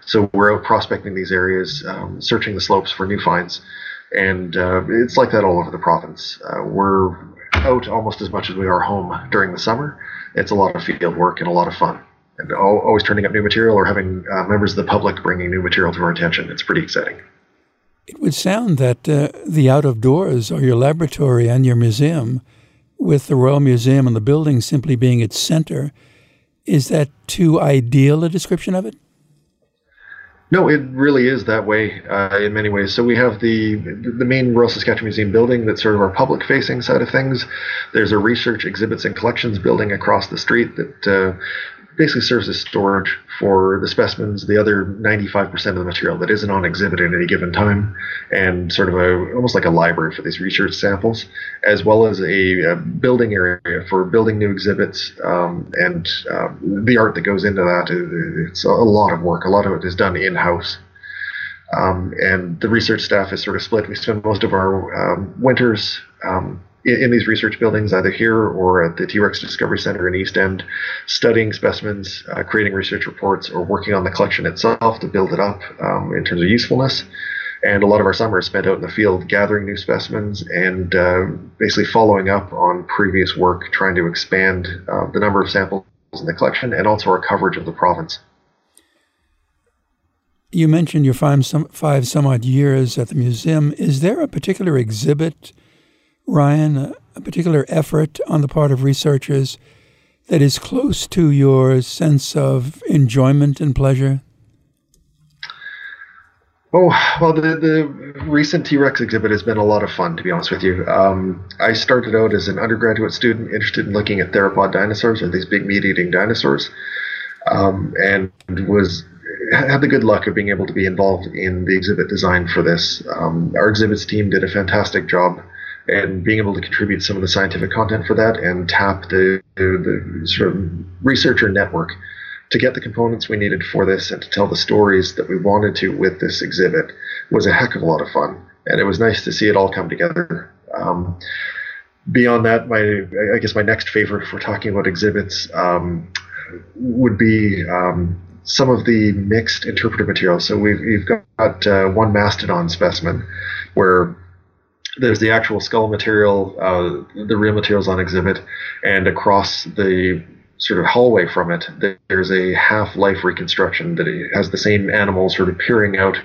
So we're out prospecting these areas, um, searching the slopes for new finds, and uh, it's like that all over the province. Uh, we're out almost as much as we are home during the summer. It's a lot of field work and a lot of fun, and always turning up new material or having uh, members of the public bringing new material to our attention. It's pretty exciting. It would sound that uh, the out of doors or your laboratory and your museum, with the Royal Museum and the building simply being its center, is that too ideal a description of it? No, it really is that way uh, in many ways. So we have the the main Royal Saskatchewan Museum building that's sort of our public facing side of things. There's a research exhibits and collections building across the street that uh, basically serves as storage for the specimens, the other 95% of the material that isn't on exhibit at any given time, and sort of a almost like a library for these research samples, as well as a, a building area for building new exhibits um, and um, the art that goes into that. It's a lot of work. A lot of it is done in house. Um, and the research staff is sort of split. We spend most of our um, winters um, in, in, these research buildings, either here or at the T Rex Discovery Center in East End, studying specimens, uh, creating research reports, or working on the collection itself to build it up um, in terms of usefulness. And a lot of our summer is spent out in the field gathering new specimens and uh, basically following up on previous work, trying to expand uh, the number of samples in the collection and also our coverage of the province. You mentioned your five some, five some odd years at the museum. Is there a particular exhibit Ryan, a, particular effort on the part of researchers that is close to your sense of enjoyment and pleasure? Oh, well, the, the recent T Rex exhibit has been a lot of fun, to be honest with you. Um, I started out as an undergraduate student interested in looking at theropod dinosaurs, or these big meat eating dinosaurs, um, and was had the good luck of being able to be involved in the exhibit design for this. Um, our exhibits team did a fantastic job and being able to contribute some of the scientific content for that and tap the, the, the sort of researcher network to get the components we needed for this and to tell the stories that we wanted to with this exhibit was a heck of a lot of fun. And it was nice to see it all come together. Um, beyond that, my I guess my next favorite, if we're talking about exhibits, um, would be um, some of the mixed interpretive materials. So we've, we've got uh, one mastodon specimen where there's the actual skull material, uh, the real materials on exhibit, and across the sort of hallway from it, there's a half-life reconstruction that has the same animal sort of peering out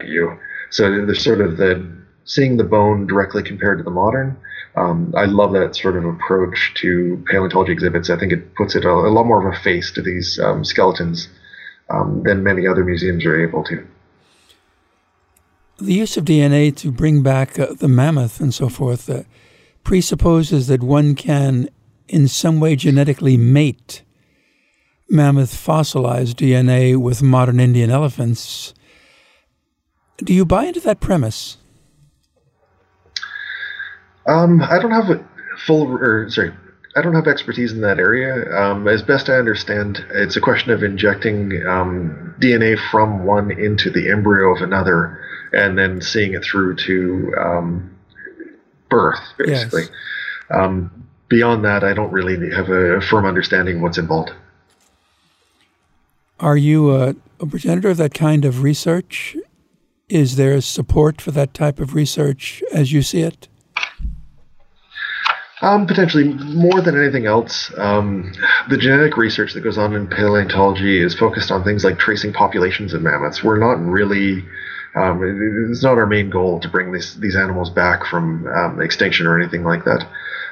at you. So there's sort of the seeing the bone directly compared to the modern. Um, I love that sort of approach to paleontology exhibits. I think it puts it a, a lot more of a face to these um, skeletons um, than many other museums are able to. The use of DNA to bring back uh, the mammoth and so forth uh, presupposes that one can in some way genetically mate mammoth fossilized DNA with modern Indian elephants. Do you buy into that premise? Um, I don't have full, or sorry, I don't have expertise in that area. Um, as best I understand, it's a question of injecting um, DNA from one into the embryo of another, and then seeing it through to um, birth, basically. Yes. Um, beyond that, I don't really have a firm understanding of what's involved. Are you a, a progenitor of that kind of research? Is there support for that type of research as you see it? Um, potentially, more than anything else, um, the genetic research that goes on in paleontology is focused on things like tracing populations of mammoths. We're not really, um, it's not our main goal to bring these these animals back from um, extinction or anything like that.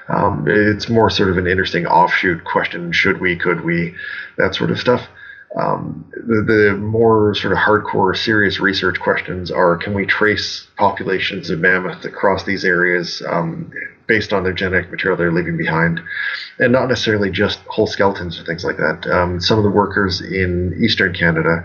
Um, it's more sort of an interesting offshoot question: should we, could we, that sort of stuff. Um, the, the, more sort of hardcore, serious research questions are: Can we trace populations of mammoth across these areas um, based on their genetic material they're leaving behind, and not necessarily just whole skeletons or things like that? Um, some of the workers in eastern Canada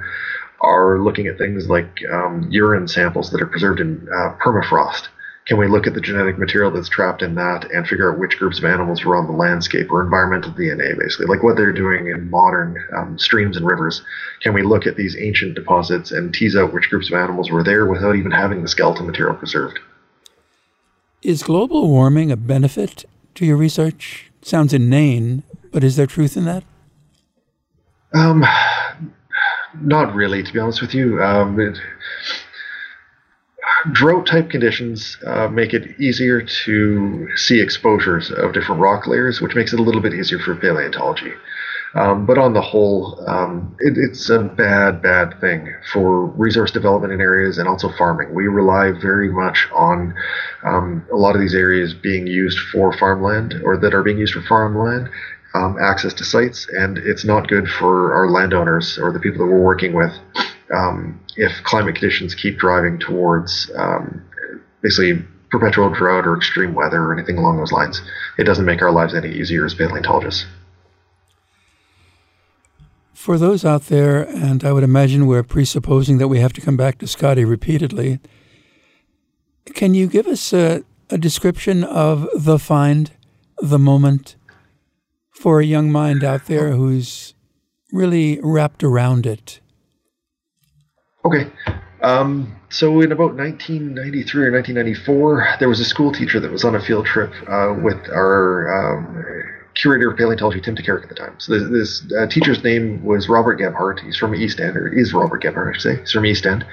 are looking at things like um, urine samples that are preserved in uh, permafrost can we look at the genetic material that's trapped in that and figure out which groups of animals were on the landscape or environmental DNA, basically, like what they're doing in modern um, streams and rivers? Can we look at these ancient deposits and tease out which groups of animals were there without even having the skeletal material preserved? Is global warming a benefit to your research? Sounds inane, but is there truth in that? Um, not really, to be honest with you. Um, it, drought type conditions uh, make it easier to see exposures of different rock layers, which makes it a little bit easier for paleontology. Um, but on the whole, um, it, it's a bad, bad thing for resource development in areas and also farming. We rely very much on um, a lot of these areas being used for farmland or that are being used for farmland, um, access to sites, and it's not good for our landowners or the people that we're working with um, if climate conditions keep driving towards um, basically perpetual drought or extreme weather or anything along those lines. It doesn't make our lives any easier as paleontologists. For those out there, and I would imagine we're presupposing that we have to come back to Scotty repeatedly, can you give us a, a description of the find, the moment, for a young mind out there who's really wrapped around it? Okay. Um, so in about 1993 or 1994, there was a school teacher that was on a field trip uh, with our um, curator of paleontology, Tim Tokaryk, at the time. So this, this uh, teacher's name was Robert Gebhardt. He's from East End, or is Robert Gebhardt, I should say. He's from East End.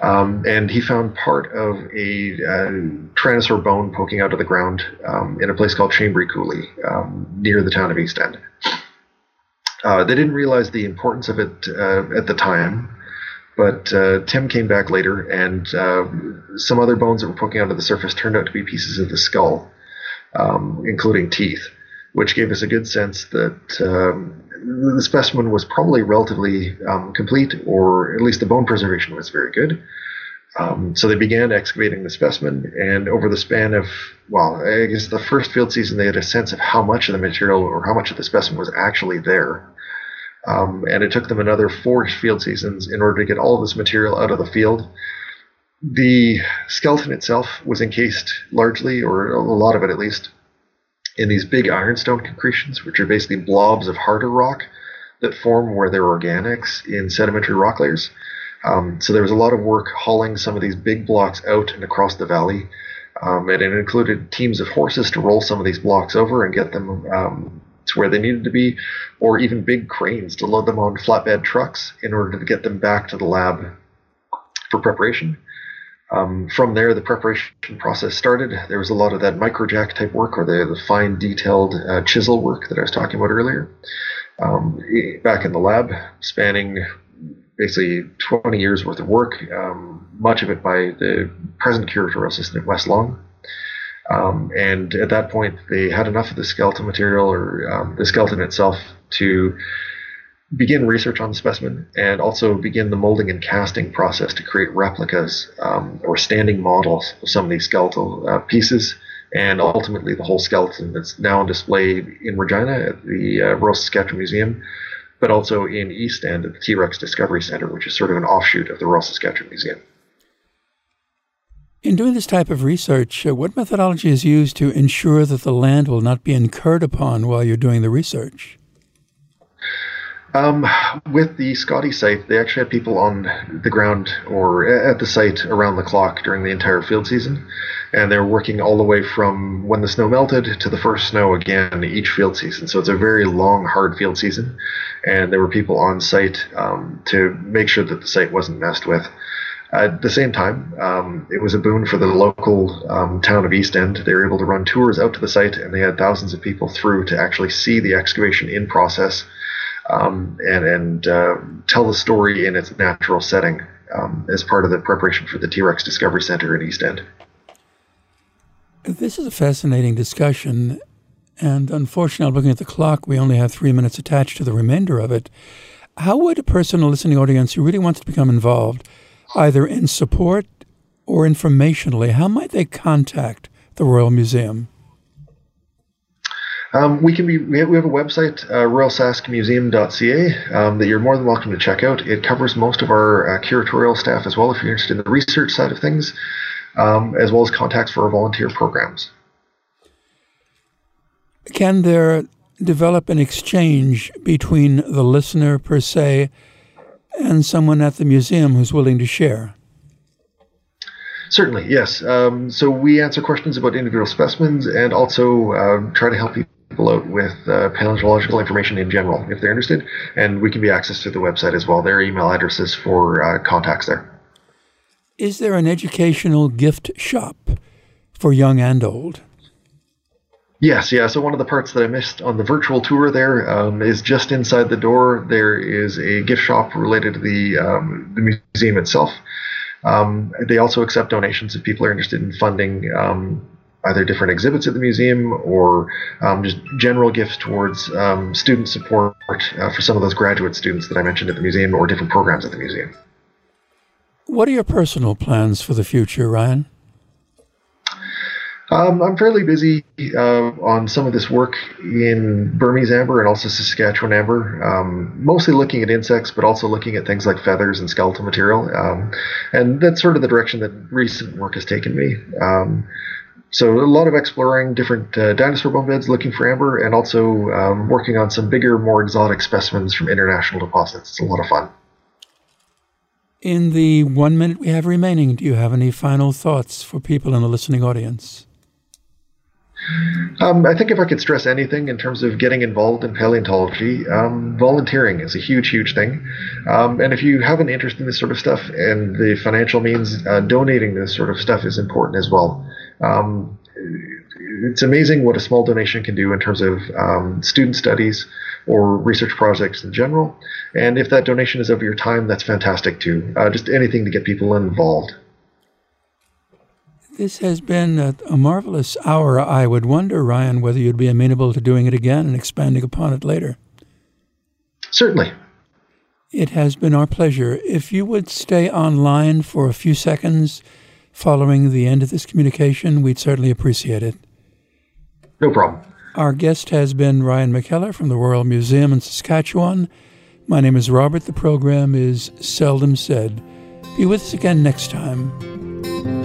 Um, and he found part of a uh, Tyrannosaur bone poking out of the ground um, in a place called Chambery Coulee, um, near the town of East End. Uh, they didn't realize the importance of it uh, at the time, But uh, Tim came back later, and uh, some other bones that were poking out of the surface turned out to be pieces of the skull, um, including teeth, which gave us a good sense that um, the specimen was probably relatively um, complete, or at least the bone preservation was very good. Um, so they began excavating the specimen, and over the span of, well, I guess the first field season, they had a sense of how much of the material or how much of the specimen was actually there. Um, and it took them another four field seasons in order to get all of this material out of the field. The skeleton itself was encased largely, or a lot of it at least, in these big ironstone concretions, which are basically blobs of harder rock that form where there are organics in sedimentary rock layers. Um, so there was a lot of work hauling some of these big blocks out and across the valley. Um, and it included teams of horses to roll some of these blocks over and get them um, to where they needed to be, or even big cranes to load them on flatbed trucks in order to get them back to the lab for preparation. Um, from there, the preparation process started. There was a lot of that microjack type work or the, the fine detailed uh, chisel work that I was talking about earlier. Um, back in the lab, spanning basically 20 years worth of work, um, much of it by the present curatorial assistant at Wes Long. Um, and at that point, they had enough of the skeleton material or um, the skeleton itself to begin research on the specimen and also begin the molding and casting process to create replicas um, or standing models of some of these skeletal uh, pieces and ultimately the whole skeleton that's now on display in Regina at the uh, Royal Saskatchewan Museum, but also in East End at the T Rex Discovery Center, which is sort of an offshoot of the Royal Saskatchewan Museum. In doing this type of research, uh, what methodology is used to ensure that the land will not be incurred upon while you're doing the research? Um, with the Scotty site, they actually had people on the ground or at the site around the clock during the entire field season. And they're working all the way from when the snow melted to the first snow again each field season. So it's a very long, hard field season. And there were people on site um, to make sure that the site wasn't messed with. At the same time, um, it was a boon for the local um, town of East End. They were able to run tours out to the site, and they had thousands of people through to actually see the excavation in process um, and, and uh, tell the story in its natural setting um, as part of the preparation for the T Rex Discovery Center in East End. This is a fascinating discussion, and unfortunately, looking at the clock, we only have three minutes attached to the remainder of it. How would a person, a listening audience who really wants to become involved, either in support or informationally, how might they contact the Royal Museum? Um, we can be we have, we have a website uh, royalsaskmuseum.ca um, that you're more than welcome to check out. It covers most of our uh, curatorial staff as well if you're interested in the research side of things, um, as well as contacts for our volunteer programs. Can there develop an exchange between the listener per se and someone at the museum who's willing to share? Certainly, yes. Um, so we answer questions about individual specimens and also uh, try to help people out with uh, paleontological information in general if they're interested. And we can be accessed through the website as well. Their email addresses for uh, contacts there. Is there an educational gift shop for young and old? Yes, yeah. So one of the parts that I missed on the virtual tour there um, is just inside the door. There is a gift shop related to the um, the museum itself. Um, they also accept donations if people are interested in funding um, either different exhibits at the museum or um, just general gifts towards um, student support uh, for some of those graduate students that I mentioned at the museum or different programs at the museum. What are your personal plans for the future, Ryan? Um, I'm fairly busy uh, on some of this work in Burmese amber and also Saskatchewan amber, um, mostly looking at insects, but also looking at things like feathers and skeletal material. Um, and that's sort of the direction that recent work has taken me. So a lot of exploring different uh, dinosaur bone beds, looking for amber, and also um, working on some bigger, more exotic specimens from international deposits. It's a lot of fun. In the one minute we have remaining, do you have any final thoughts for people in the listening audience? Um, I think if I could stress anything in terms of getting involved in paleontology, um, volunteering is a huge, huge thing. Um, and if you have an interest in this sort of stuff and the financial means, uh, donating this sort of stuff is important as well. Um, it's amazing what a small donation can do in terms of um, student studies, or research projects in general. And if that donation is of your time, that's fantastic too. Uh, just anything to get people involved. This has been a, a, marvelous hour. I would wonder, Ryan, whether you'd be amenable to doing it again and expanding upon it later. Certainly. It has been our pleasure. If you would stay online for a few seconds following the end of this communication, we'd certainly appreciate it. No problem. Our guest has been Ryan McKellar from the Royal Museum in Saskatchewan. My name is Robert. The program is Seldom Said. Be with us again next time.